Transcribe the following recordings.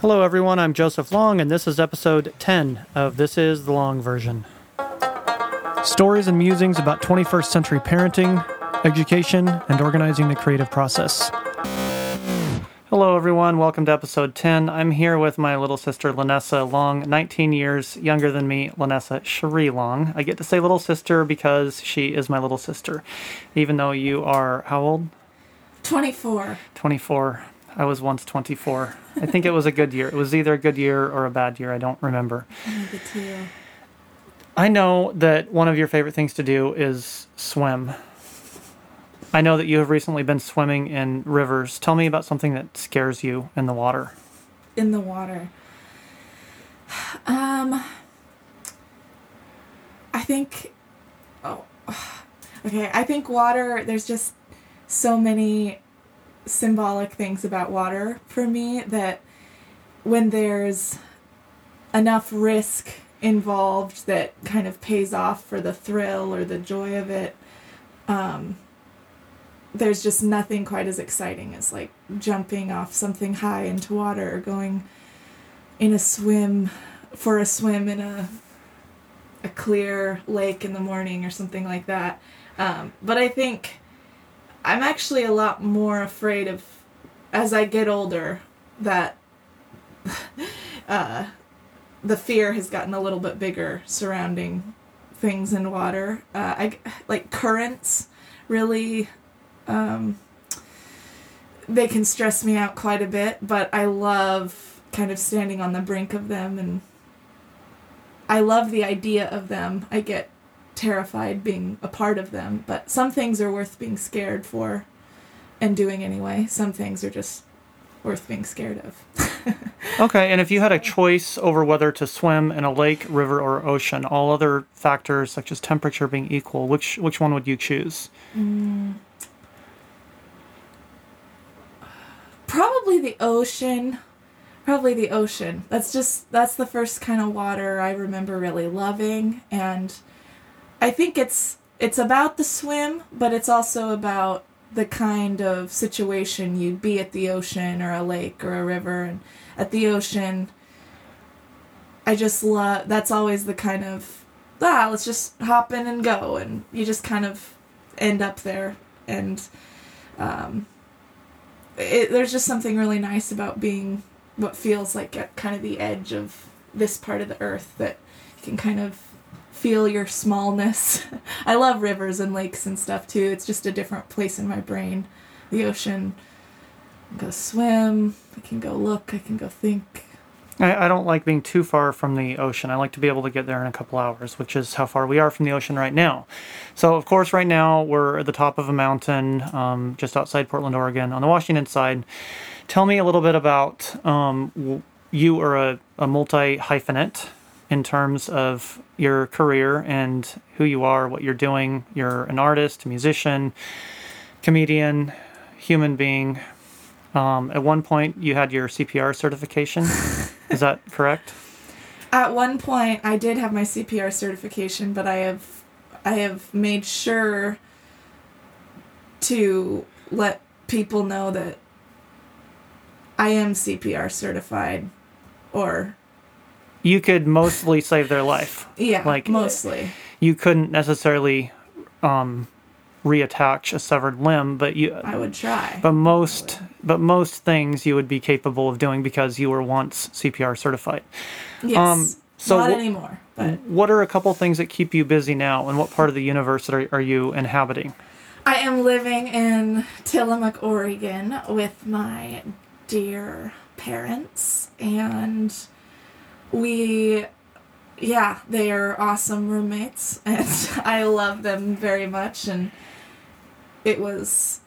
Hello, everyone. I'm Joseph Long, and this is episode 10 of This Is the Long Version. Stories and musings about 21st century parenting, education, and organizing the creative process. Hello, everyone. Welcome to episode 10. I'm here with my little sister, Lanessa Long, 19 years younger than me, Lanessa Cherie Long. I get to say little sister because she is my little sister, even though you are how old? 24. 24. I was once 24. I think it was a good year. It was either a good year or a bad year. I don't remember. I know that one of your favorite things to do is swim. I know that you have recently been swimming in rivers. Tell me about something that scares you in the water. In the water. Um, I think. Oh, okay. I think water. There's just so many symbolic things about water for me that when there's enough risk involved that kind of pays off for the thrill or the joy of it um, there's just nothing quite as exciting as like jumping off something high into water or going in a swim for a swim in a a clear lake in the morning or something like that. Um, but i think I'm actually a lot more afraid of as I get older that uh, the fear has gotten a little bit bigger surrounding things in water. Uh, I like currents really um, they can stress me out quite a bit, but I love kind of standing on the brink of them and I love the idea of them. I get terrified being a part of them, but some things are worth being scared for and doing anyway. Some things are just worth being scared of. okay, and if you had a choice over whether to swim in a lake, river, or ocean, all other factors such as temperature being equal, which which one would you choose? Mm. Probably the ocean. Probably the ocean. That's just that's the first kind of water I remember really loving and I think it's it's about the swim, but it's also about the kind of situation you'd be at the ocean or a lake or a river and at the ocean I just love that's always the kind of ah let's just hop in and go and you just kind of end up there and um, it, there's just something really nice about being what feels like at kind of the edge of this part of the earth that you can kind of feel your smallness. I love rivers and lakes and stuff too. It's just a different place in my brain. The ocean. I can go swim. I can go look. I can go think. I, I don't like being too far from the ocean. I like to be able to get there in a couple hours, which is how far we are from the ocean right now. So, of course, right now we're at the top of a mountain um, just outside Portland, Oregon, on the Washington side. Tell me a little bit about um, you are a, a multi hyphenate in terms of your career and who you are, what you're doing. You're an artist, musician, comedian, human being. Um, at one point, you had your CPR certification. Is that correct? At one point, I did have my CPR certification, but I have I have made sure to let people know that I am CPR certified or you could mostly save their life. Yeah, like mostly. You couldn't necessarily um, reattach a severed limb, but you. I would try. But most, but most things you would be capable of doing because you were once CPR certified. Yes. Um, so not wh- anymore. But what are a couple things that keep you busy now, and what part of the universe are, are you inhabiting? I am living in Tillamook, Oregon, with my dear parents and we yeah they are awesome roommates and i love them very much and it was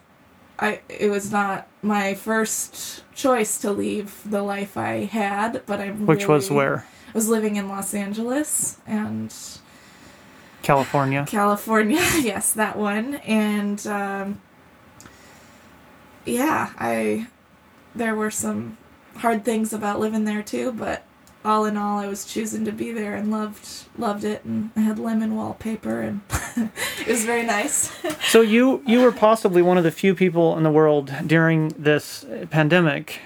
i it was not my first choice to leave the life i had but i'm which really, was where? i was living in los angeles and california. California yes that one and um, yeah i there were some hard things about living there too but all in all, I was choosing to be there and loved loved it, and I had lemon wallpaper, and it was very nice. so you you were possibly one of the few people in the world during this pandemic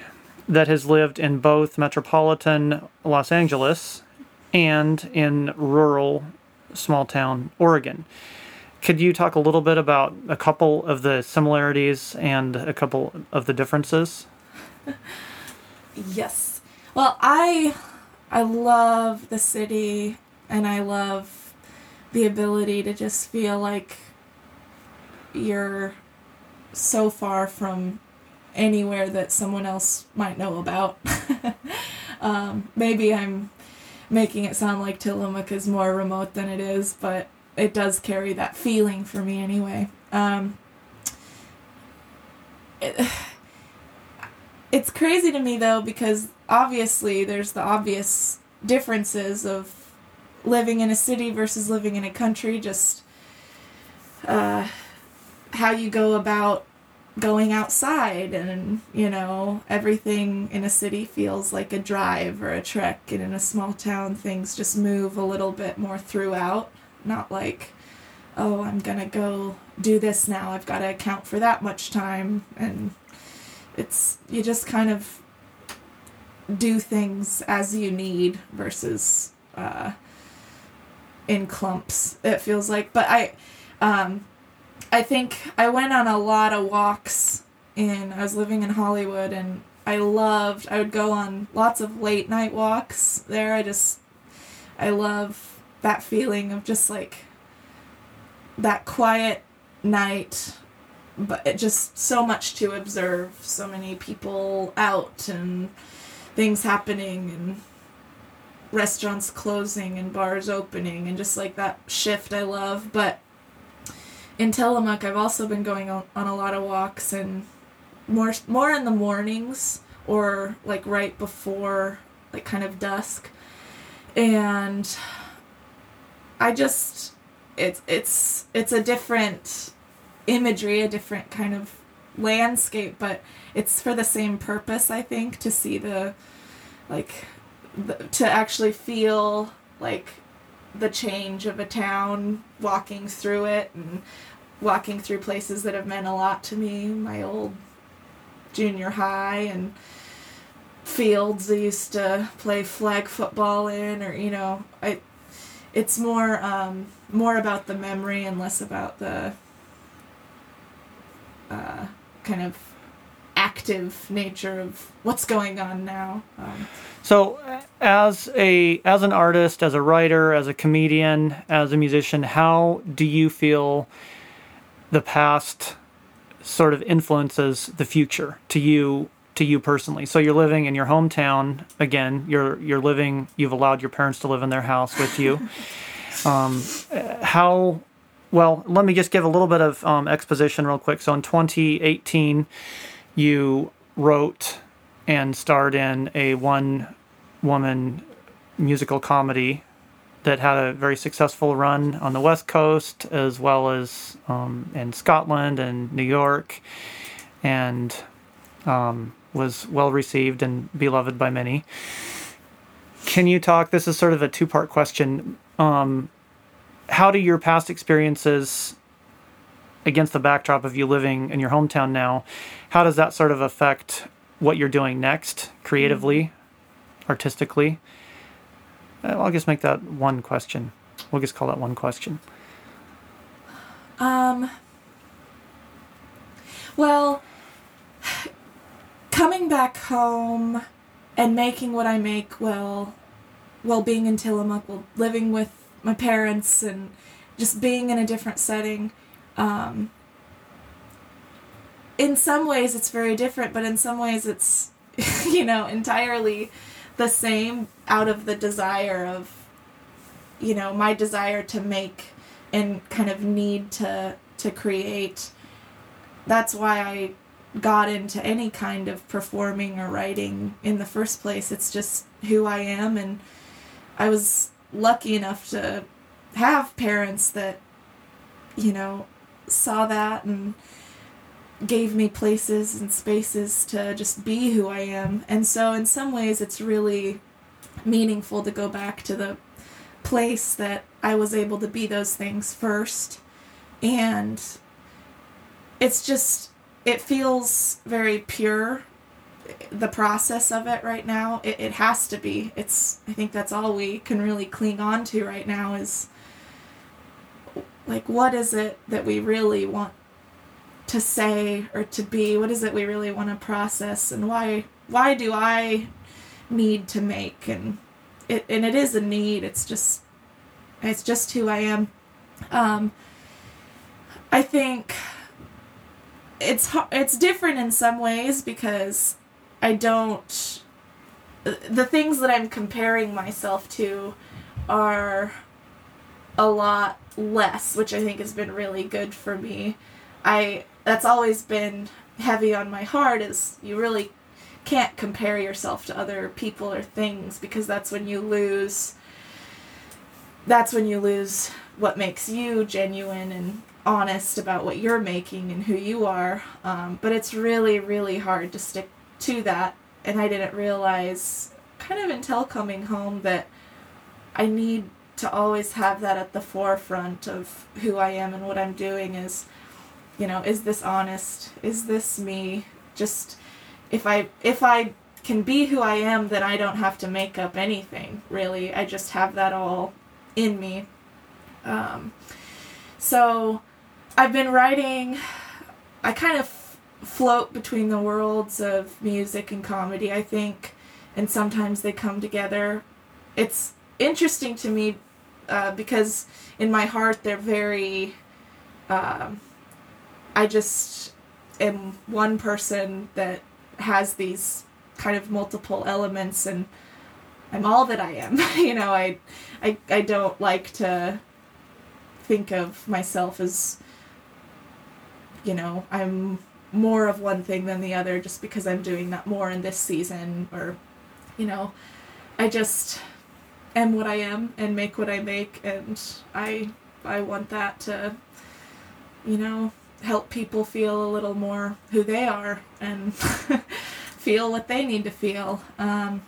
that has lived in both metropolitan Los Angeles and in rural small town Oregon. Could you talk a little bit about a couple of the similarities and a couple of the differences? yes. Well, I I love the city and I love the ability to just feel like you're so far from anywhere that someone else might know about. um, maybe I'm making it sound like Tillamook is more remote than it is, but it does carry that feeling for me anyway. Um, it, it's crazy to me though because obviously there's the obvious differences of living in a city versus living in a country just uh, how you go about going outside and you know everything in a city feels like a drive or a trek and in a small town things just move a little bit more throughout. Not like oh i'm gonna go do this now i've got to account for that much time and it's you just kind of do things as you need versus uh, in clumps it feels like but i um, I think I went on a lot of walks in I was living in Hollywood and I loved I would go on lots of late night walks there. I just I love that feeling of just like that quiet night but it just so much to observe so many people out and things happening and restaurants closing and bars opening and just like that shift I love but in Tillamook, I've also been going on, on a lot of walks and more more in the mornings or like right before like kind of dusk. And I just it's it's it's a different imagery, a different kind of landscape, but it's for the same purpose, I think, to see the like the, to actually feel like the change of a town walking through it and walking through places that have meant a lot to me my old junior high and fields I used to play flag football in or you know I it's more um, more about the memory and less about the uh, kind of active nature of what's going on now. Um, so, as a as an artist, as a writer, as a comedian, as a musician, how do you feel the past sort of influences the future to you to you personally. So you're living in your hometown again. You're you're living. You've allowed your parents to live in their house with you. um, how well? Let me just give a little bit of um, exposition real quick. So in 2018, you wrote and starred in a one woman musical comedy that had a very successful run on the West Coast as well as um, in Scotland and New York, and um, was well received and beloved by many. Can you talk? This is sort of a two part question. Um, how do your past experiences, against the backdrop of you living in your hometown now, how does that sort of affect what you're doing next creatively, mm-hmm. artistically? Uh, I'll just make that one question. We'll just call that one question. Um. Well, coming back home and making what I make while, while being in Tillamook, while living with my parents and just being in a different setting. Um, in some ways, it's very different, but in some ways, it's, you know, entirely the same out of the desire of you know my desire to make and kind of need to to create that's why i got into any kind of performing or writing in the first place it's just who i am and i was lucky enough to have parents that you know saw that and gave me places and spaces to just be who I am. And so, in some ways, it's really meaningful to go back to the place that I was able to be those things first. And it's just, it feels very pure the process of it right now. It, it has to be. It's I think that's all we can really cling on to right now is like what is it that we really want to say or to be? What is it we really want to process and why why do I need to make and it and it is a need. It's just it's just who I am. Um I think it's it's different in some ways because I don't the things that I'm comparing myself to are a lot less, which I think has been really good for me. I that's always been heavy on my heart is you really can't compare yourself to other people or things because that's when you lose that's when you lose what makes you genuine and honest about what you're making and who you are. Um, but it's really, really hard to stick to that. And I didn't realize, kind of until coming home, that I need to always have that at the forefront of who I am and what I'm doing is, you know, is this honest? Is this me? Just if I if I can be who I am, then I don't have to make up anything. Really, I just have that all in me. Um, so I've been writing. I kind of float between the worlds of music and comedy. I think, and sometimes they come together. It's interesting to me uh, because in my heart they're very. Uh, I just am one person that has these kind of multiple elements and I'm all that I am. you know, I, I I don't like to think of myself as you know, I'm more of one thing than the other just because I'm doing that more in this season or you know, I just am what I am and make what I make and I I want that to you know, help people feel a little more who they are and feel what they need to feel. Um,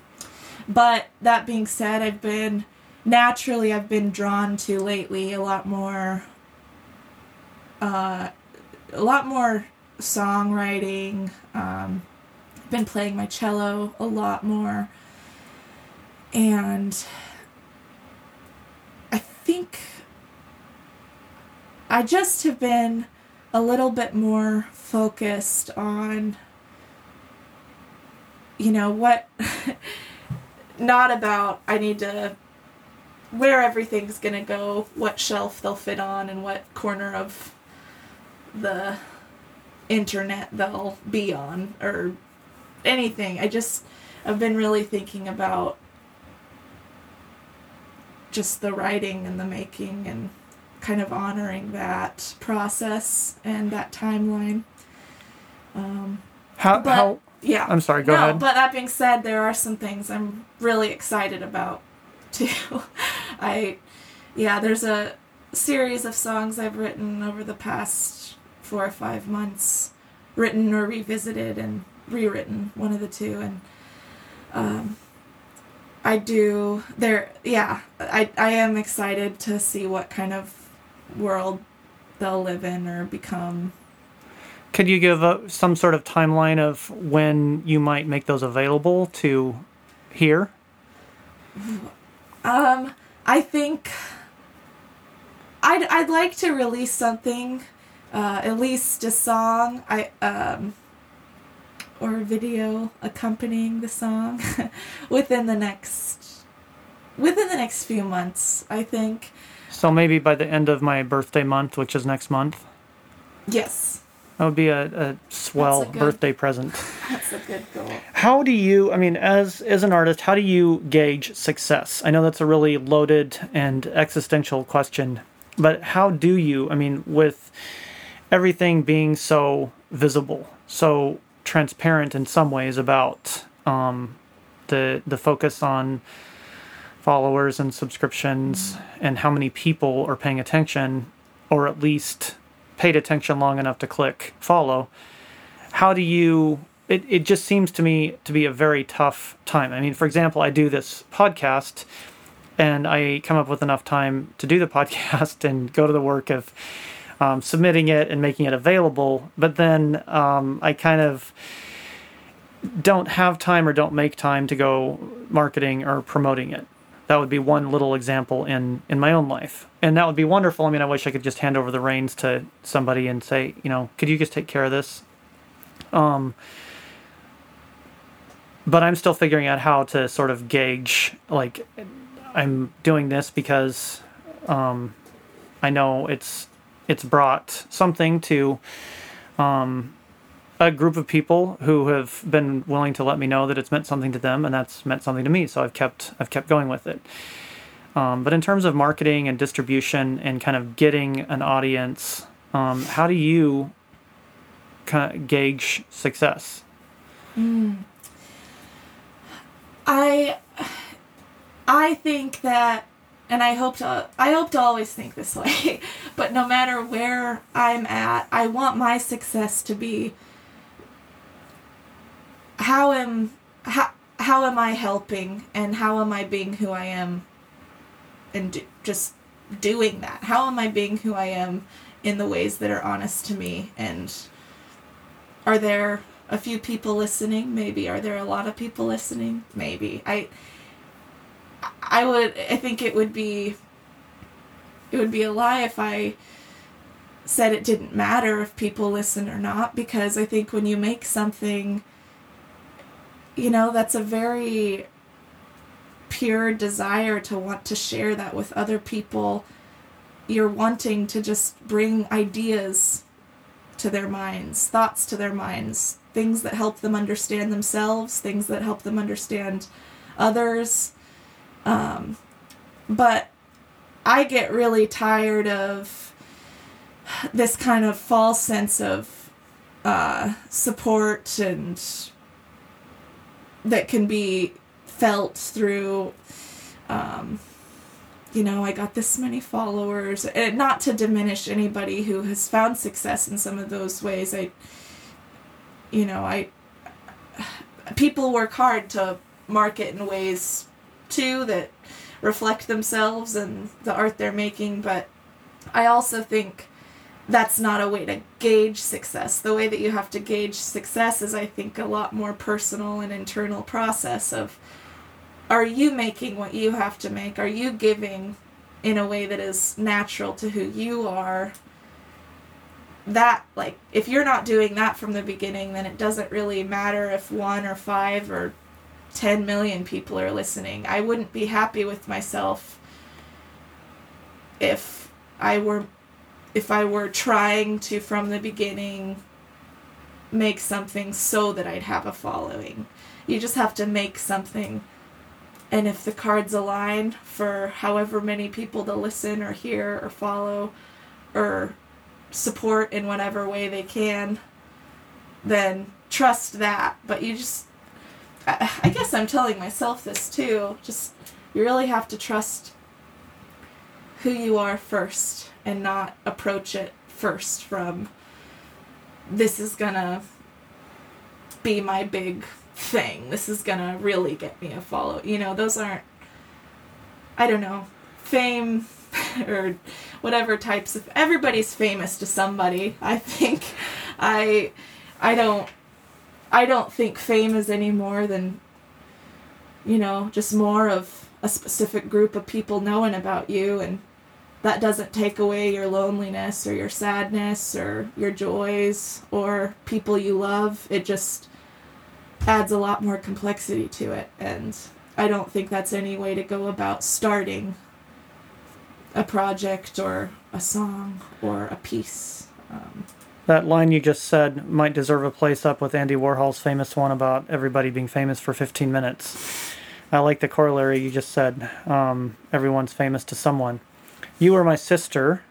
but that being said, I've been naturally I've been drawn to lately a lot more uh, a lot more songwriting. Um, been playing my cello a lot more. And I think I just have been a little bit more focused on, you know, what, not about I need to, where everything's gonna go, what shelf they'll fit on, and what corner of the internet they'll be on or anything. I just I've been really thinking about just the writing and the making and kind of honoring that process and that timeline. Um, how, but, how yeah. I'm sorry, go no, ahead. But that being said, there are some things I'm really excited about too. I yeah, there's a series of songs I've written over the past four or five months, written or revisited and rewritten, one of the two, and um, I do there. Yeah, I I am excited to see what kind of world they'll live in or become. Could you give a, some sort of timeline of when you might make those available to hear? Um, I think I'd I'd like to release something uh, at least a song I um, or a video accompanying the song within the next within the next few months, I think. So maybe by the end of my birthday month, which is next month. Yes. That would be a, a swell a good- birthday present. That's a good goal. How do you, I mean, as as an artist, how do you gauge success? I know that's a really loaded and existential question, but how do you, I mean, with everything being so visible, so transparent in some ways about um, the the focus on followers and subscriptions and how many people are paying attention, or at least paid attention long enough to click follow. How do you? It, it just seems to me to be a very tough time. I mean, for example, I do this podcast and I come up with enough time to do the podcast and go to the work of um, submitting it and making it available. But then um, I kind of don't have time or don't make time to go marketing or promoting it. That would be one little example in in my own life, and that would be wonderful. I mean, I wish I could just hand over the reins to somebody and say, you know, could you just take care of this? Um, but I'm still figuring out how to sort of gauge like I'm doing this because um, I know it's it's brought something to um, a group of people who have been willing to let me know that it's meant something to them, and that's meant something to me. So I've kept I've kept going with it. Um, but in terms of marketing and distribution and kind of getting an audience, um, how do you kind of gauge success? Mm. I I think that and I hope to I hope to always think this way. but no matter where I'm at, I want my success to be how am how how am I helping and how am I being who I am and do, just doing that? How am I being who I am in the ways that are honest to me and are there a few people listening? Maybe. Are there a lot of people listening? Maybe. I I would I think it would be it would be a lie if I said it didn't matter if people listen or not because I think when you make something you know that's a very pure desire to want to share that with other people you're wanting to just bring ideas to their minds thoughts to their minds things that help them understand themselves things that help them understand others um, but I get really tired of this kind of false sense of uh, support and that can be felt through um, you know i got this many followers. And not to diminish anybody who has found success in some of those ways. I you know i people work hard to market in ways too that reflect themselves and the art they're making, but I also think that's not a way to gauge success. The way that you have to gauge success is, I think, a lot more personal and internal process of are you making what you have to make? Are you giving in a way that is natural to who you are? That, like, if you're not doing that from the beginning, then it doesn't really matter if one or five or 10 million people are listening. I wouldn't be happy with myself if I were if I were trying to from the beginning make something so that I'd have a following. You just have to make something and if the cards align for however many people to listen or hear or follow or support in whatever way they can, then trust that. But you just I, guess I'm telling myself this too. Just you really have to trust who you are first and not approach it first from this is gonna be my big thing. This is gonna really get me a follow. You know, those aren't I don't know, fame or whatever types of everybody's famous to somebody. I think I I don't I don't think fame is any more than, you know, just more of a specific group of people knowing about you, and that doesn't take away your loneliness or your sadness or your joys or people you love. It just adds a lot more complexity to it, and I don't think that's any way to go about starting a project or a song or a piece. Um, that line you just said might deserve a place up with Andy Warhol's famous one about everybody being famous for 15 minutes. I like the corollary you just said. Um, everyone's famous to someone. You were my sister,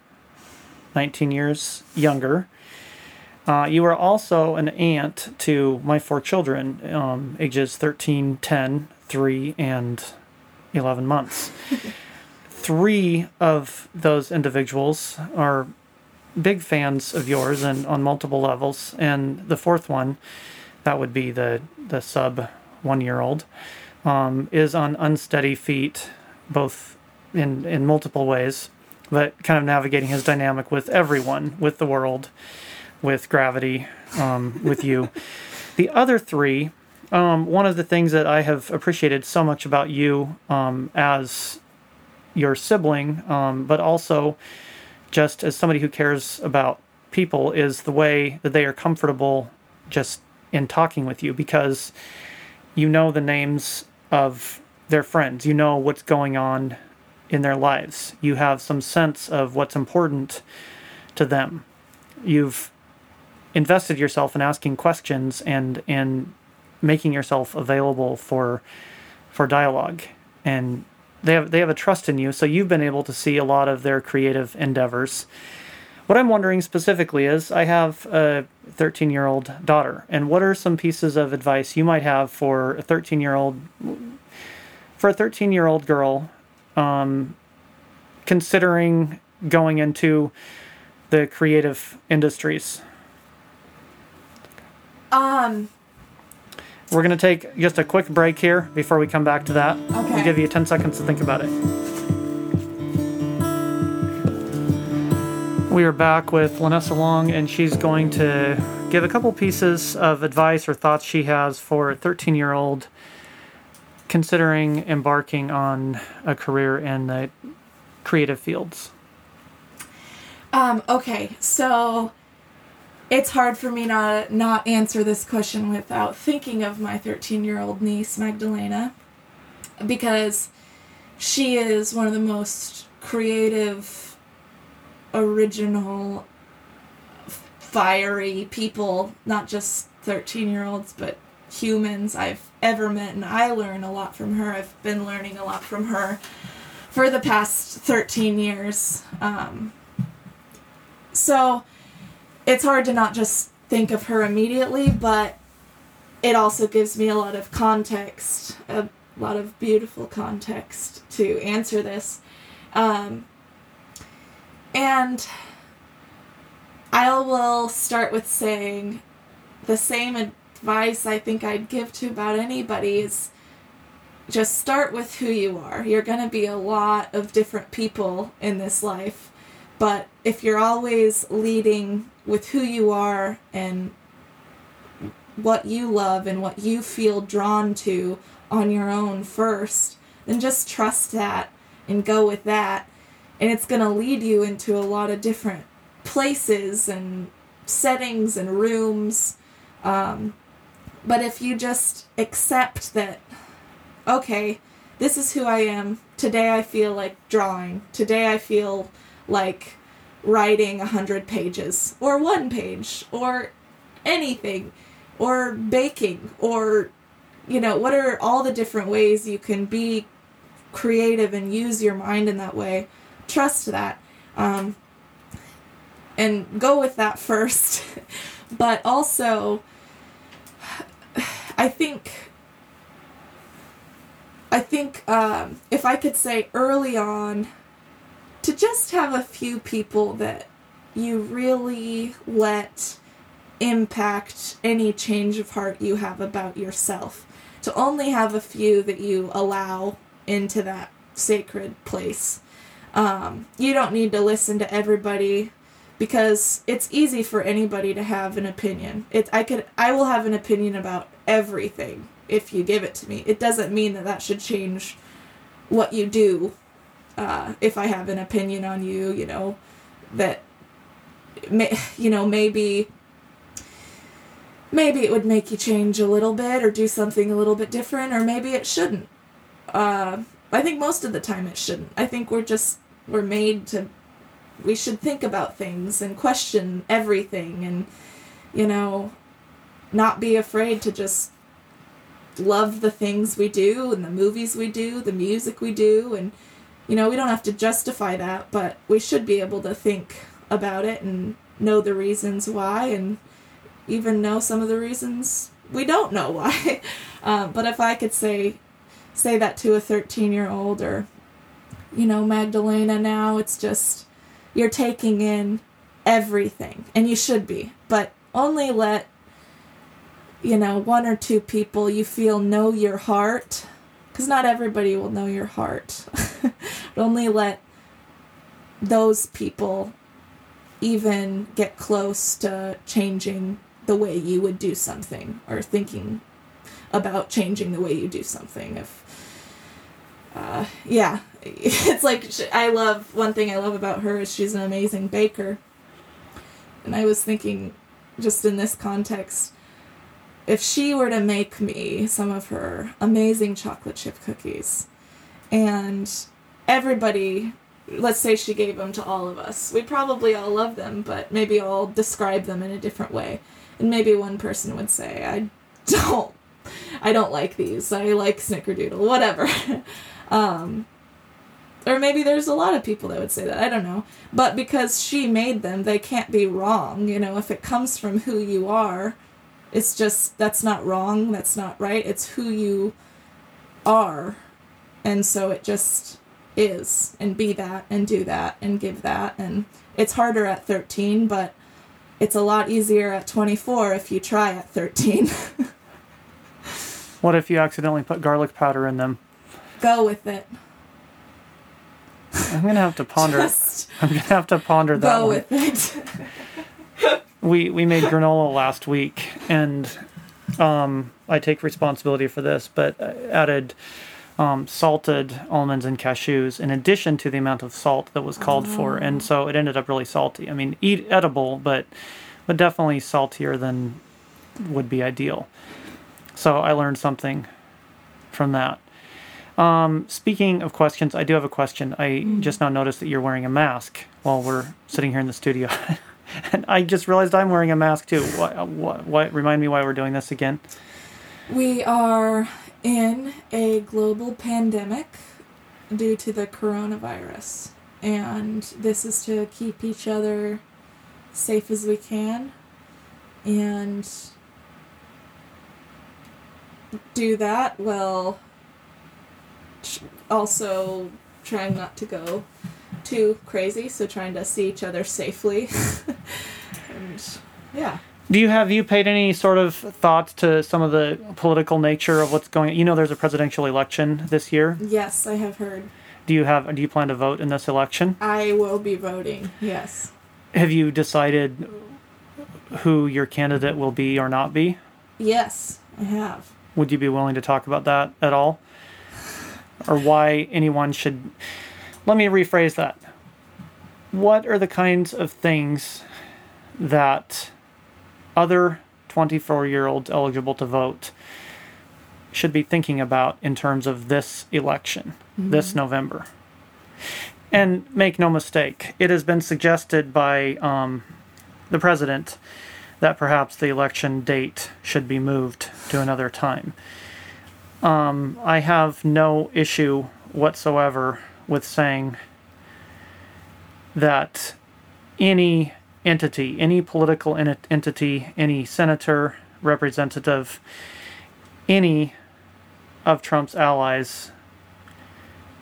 19 years younger. Uh, you are also an aunt to my four children, um, ages 13, 10, 3, and 11 months. Three of those individuals are big fans of yours and on multiple levels. And the fourth one, that would be the the sub one year old, um, is on unsteady feet, both in in multiple ways, but kind of navigating his dynamic with everyone, with the world, with gravity, um, with you. The other three um, one of the things that I have appreciated so much about you um, as your sibling, um, but also just as somebody who cares about people, is the way that they are comfortable just in talking with you because you know the names of their friends, you know what's going on in their lives, you have some sense of what's important to them. You've invested yourself in asking questions and in making yourself available for for dialogue and they have they have a trust in you so you've been able to see a lot of their creative endeavors. What i'm wondering specifically is i have a 13 year old daughter and what are some pieces of advice you might have for a 13 year old for a 13 year old girl um, considering going into the creative industries? Um, We're going to take just a quick break here before we come back to that. We'll give you 10 seconds to think about it. We are back with Lanessa Long, and she's going to give a couple pieces of advice or thoughts she has for a 13 year old considering embarking on a career in the creative fields. um, okay, so it's hard for me not to not answer this question without thinking of my 13 year old niece, Magdalena, because she is one of the most creative, original, fiery people, not just 13 year olds, but humans I've ever met, and I learn a lot from her. I've been learning a lot from her for the past 13 years. Um, so it's hard to not just think of her immediately, but it also gives me a lot of context, a lot of beautiful context to answer this. Um, and I will start with saying the same advice I think I'd give to about anybody is just start with who you are. You're going to be a lot of different people in this life, but if you're always leading with who you are and what you love and what you feel drawn to on your own first, then just trust that and go with that. And it's going to lead you into a lot of different places and settings and rooms. Um, but if you just accept that, okay, this is who I am. Today I feel like drawing. Today I feel like writing a hundred pages or one page or anything or baking or you know what are all the different ways you can be creative and use your mind in that way. Trust that. Um, and go with that first. But also i think i think um, if i could say early on to just have a few people that you really let impact any change of heart you have about yourself. To only have a few that you allow into that sacred place. Um, you don't need to listen to everybody because it's easy for anybody to have an opinion. It I could I will have an opinion about everything if you give it to me. It doesn't mean that that should change what you do uh, if I have an opinion on you, you know, that, may, you know, maybe, maybe it would make you change a little bit or do something a little bit different, or maybe it shouldn't. Uh, I think most of the time it shouldn't. I think we're just, we're made to, we should think about things and question everything and, you know, not be afraid to just love the things we do and the movies we do, the music we do, and, you know, we don't have to justify that, but we should be able to think about it and know the reasons why and even know some of the reasons we don't know why. um, but if I could say say that to a 13 year old or you know Magdalena now, it's just you're taking in everything and you should be, but only let you know one or two people you feel know your heart because not everybody will know your heart. but only let those people even get close to changing the way you would do something or thinking about changing the way you do something. If uh, yeah, it's like I love one thing I love about her is she's an amazing baker. And I was thinking, just in this context, if she were to make me some of her amazing chocolate chip cookies, and everybody, let's say she gave them to all of us, we probably all love them, but maybe all describe them in a different way. And maybe one person would say, I don't, I don't like these. I like Snickerdoodle, whatever. um, or maybe there's a lot of people that would say that. I don't know. But because she made them, they can't be wrong. You know, if it comes from who you are, it's just that's not wrong, that's not right. It's who you are. And so it just is and be that and do that and give that and it's harder at 13, but it's a lot easier at 24 if you try at 13. What if you accidentally put garlic powder in them? Go with it. I'm gonna have to ponder. Just I'm gonna have to ponder that. go one. with it. we we made granola last week and um, I take responsibility for this, but I added um, salted almonds and cashews in addition to the amount of salt that was called for, and so it ended up really salty. I mean, eat edible, but but definitely saltier than would be ideal. So I learned something from that. Um, speaking of questions, I do have a question. I just now noticed that you're wearing a mask while we're sitting here in the studio. and I just realized I'm wearing a mask too. What, what, what, remind me why we're doing this again? We are in a global pandemic due to the coronavirus, and this is to keep each other safe as we can and do that while also trying not to go too crazy, so trying to see each other safely. and yeah. Do you have you paid any sort of thought to some of the political nature of what's going? You know, there's a presidential election this year. Yes, I have heard. Do you have? Do you plan to vote in this election? I will be voting. Yes. Have you decided who your candidate will be or not be? Yes, I have. Would you be willing to talk about that at all? Or why anyone should. Let me rephrase that. What are the kinds of things that other 24 year olds eligible to vote should be thinking about in terms of this election, this November? And make no mistake, it has been suggested by um, the president that perhaps the election date should be moved to another time. Um, I have no issue whatsoever with saying that any entity, any political en- entity, any senator, representative, any of Trump's allies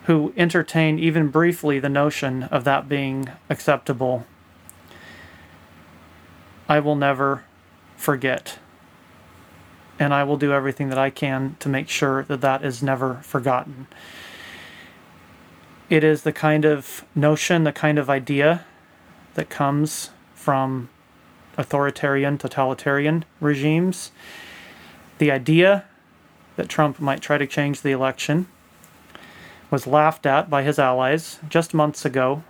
who entertain even briefly the notion of that being acceptable, I will never forget. And I will do everything that I can to make sure that that is never forgotten. It is the kind of notion, the kind of idea that comes from authoritarian, totalitarian regimes. The idea that Trump might try to change the election was laughed at by his allies just months ago,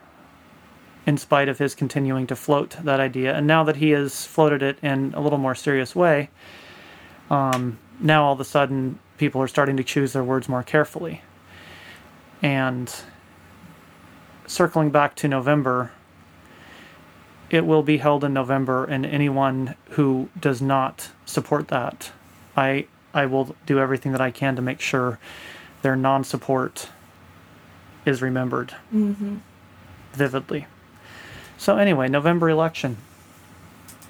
in spite of his continuing to float that idea. And now that he has floated it in a little more serious way, um, now all of a sudden people are starting to choose their words more carefully. And circling back to November, it will be held in November, and anyone who does not support that, I I will do everything that I can to make sure their non-support is remembered vividly. So anyway, November election.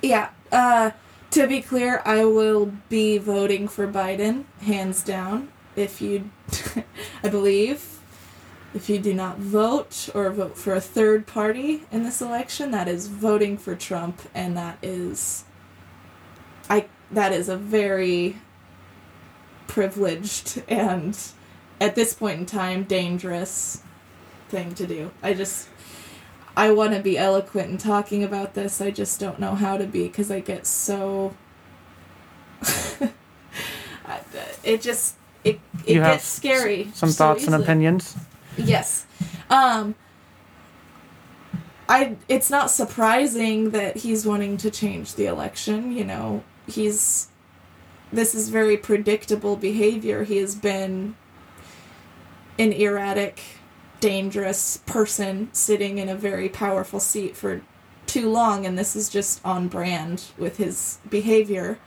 Yeah. Uh, to be clear, I will be voting for Biden, hands down. If you, I believe, if you do not vote or vote for a third party in this election, that is voting for Trump, and that is, I that is a very privileged and, at this point in time, dangerous thing to do. I just I want to be eloquent in talking about this. I just don't know how to be because I get so. It just it it You gets scary. Some so thoughts and opinions? Yes. Um I it's not surprising that he's wanting to change the election, you know. He's this is very predictable behavior. He has been an erratic, dangerous person sitting in a very powerful seat for too long and this is just on brand with his behavior.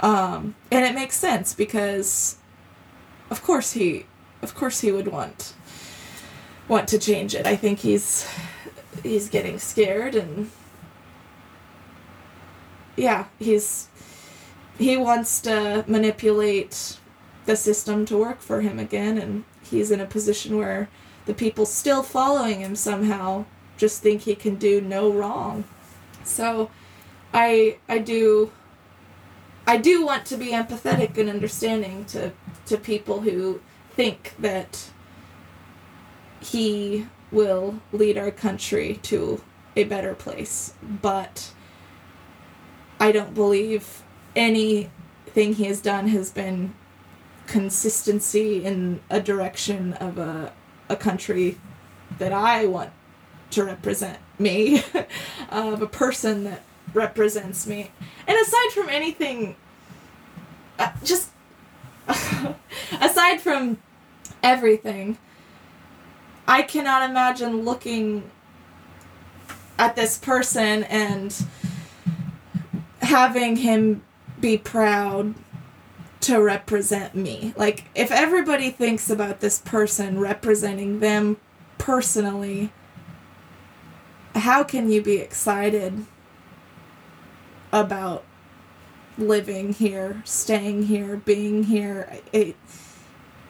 Um and it makes sense because of course he of course he would want want to change it. I think he's he's getting scared and yeah, he's he wants to manipulate the system to work for him again and he's in a position where the people still following him somehow just think he can do no wrong. So I I do I do want to be empathetic and understanding to to people who think that he will lead our country to a better place. But I don't believe anything he has done has been consistency in a direction of a, a country that I want to represent me, of a person that represents me. And aside from anything, uh, just aside from everything, I cannot imagine looking at this person and having him be proud to represent me. Like, if everybody thinks about this person representing them personally, how can you be excited about living here, staying here, being here? It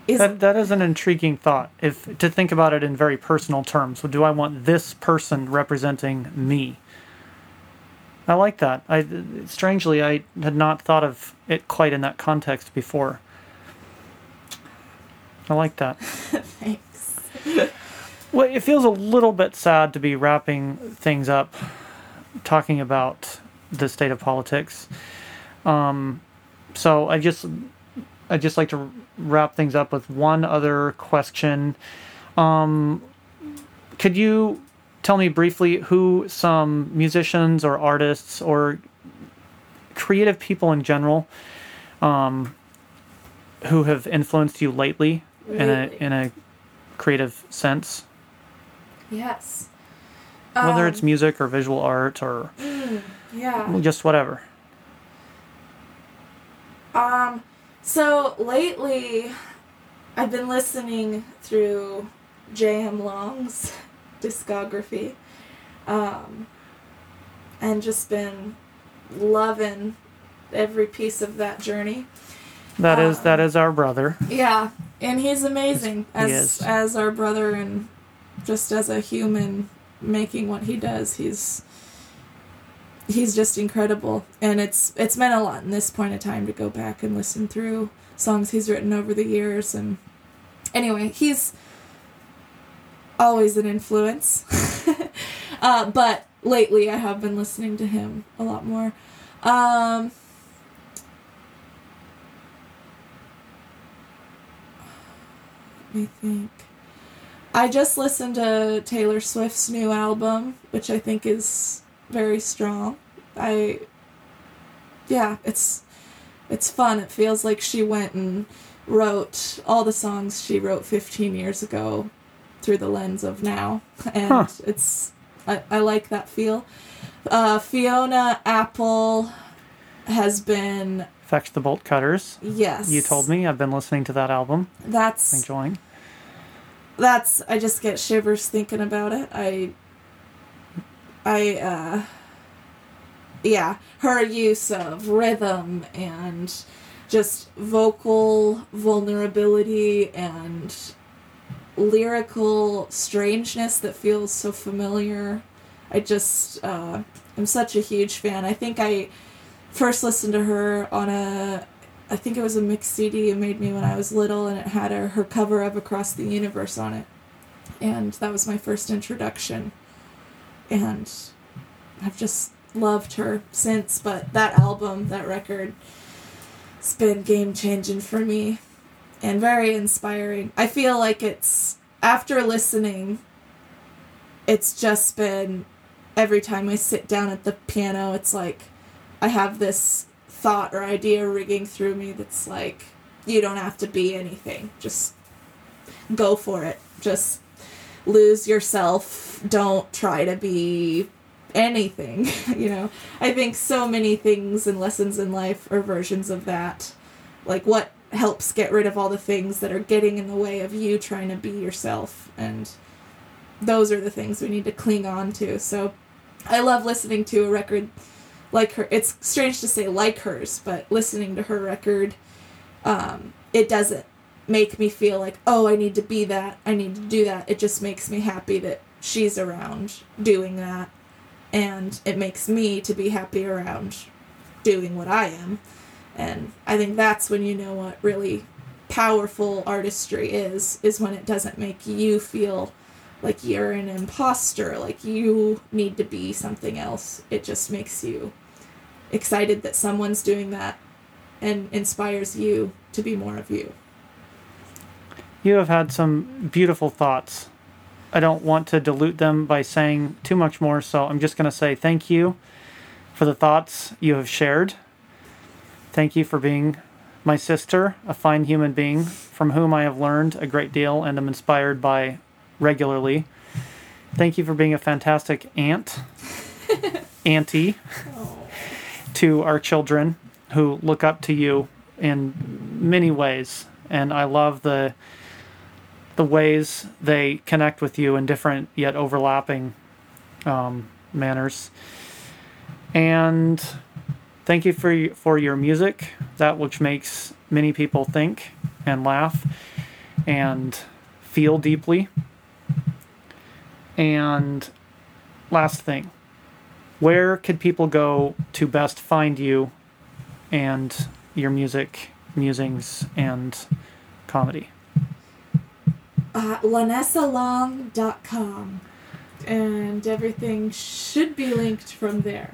is That, that is an intriguing thought. If to think about it in very personal terms, so do I want this person representing me? I like that. I strangely I had not thought of it quite in that context before. I like that. thanks. Well, it feels a little bit sad to be wrapping things up, talking about the state of politics. Um, so I just, I just like to wrap things up with one other question. Um, could you tell me briefly who some musicians or artists or creative people in general, um, who have influenced you lately in a in a creative sense? Yes. whether Um, it's music or visual art or yeah. just whatever. Um, so lately, I've been listening through J.M. Long's discography, um, and just been loving every piece of that journey. That is um, that is our brother. Yeah, and he's amazing He as is. as our brother and just as a human making what he does. He's he's just incredible, and it's it's meant a lot in this point of time to go back and listen through songs he's written over the years. And anyway, he's always an influence. uh, but lately, I have been listening to him a lot more. Um, let me think. I just listened to Taylor Swift's new album, which I think is very strong. I yeah, it's it's fun. It feels like she went and wrote all the songs she wrote 15 years ago through the lens of now, and Huh. it's I, I like that feel. Uh, Fiona Apple has been Fetch the Bolt Cutters. yes. You told me. I've been listening to that album, that's enjoying. that's I just get shivers thinking about it. I I uh yeah, her use of rhythm and just vocal vulnerability and lyrical strangeness that feels so familiar. I just uh I'm such a huge fan. I think I first listened to her on a I think it was a mix CD it made me when I was little and it had her, her cover of Across the Universe on it. And that was my first introduction. And I've just loved her since, but that album, that record, it's been game changing for me. and very inspiring. I feel like it's after listening, it's just been every time I sit down at the piano, it's like I have this thought or idea rigging through me that's like, you don't have to be anything. Just go for it. Just lose yourself. Don't try to be anything. you know, I think so many things and lessons in life are versions of that. Like, what helps get rid of all the things that are getting in the way of you trying to be yourself. And those are the things we need to cling on to. So I love listening to a record like her. It's strange to say like hers, but listening to her record, um, it doesn't make me feel like, oh, I need to be that. I need to do that. It just makes me happy that she's around doing that. And it makes me to be happy around doing what I am. And I think that's when you know what really powerful artistry is, is when it doesn't make you feel like you're an imposter, like you need to be something else. It just makes you excited that someone's doing that and inspires you to be more of you. You have had some beautiful thoughts. I don't want to dilute them by saying too much more, so I'm just going to say thank you for the thoughts you have shared. Thank you for being my sister, a fine human being from whom I have learned a great deal and am inspired by regularly. Thank you for being a fantastic aunt, auntie to our children who look up to you in many ways. And I love the the ways they connect with you in different yet overlapping um, manners. And thank you for for your music, that which makes many people think and laugh and feel deeply. And last thing, where could people go to best find you and your music, musings, and comedy? Uh, lanessalong.com. And everything should be linked from there.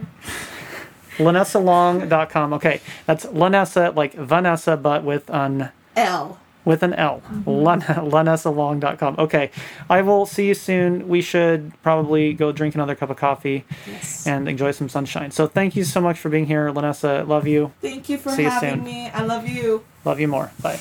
LanessaLong.com. Okay, that's Lanessa, like Vanessa, but with an L. With an L. Mm-hmm. LanessaLong.com. Okay, I will see you soon. We should probably go drink another cup of coffee Yes. and enjoy some sunshine. So thank you so much for being here, Lanessa. Love you. Thank you for See you having soon. me. I love you. Love you more. Bye.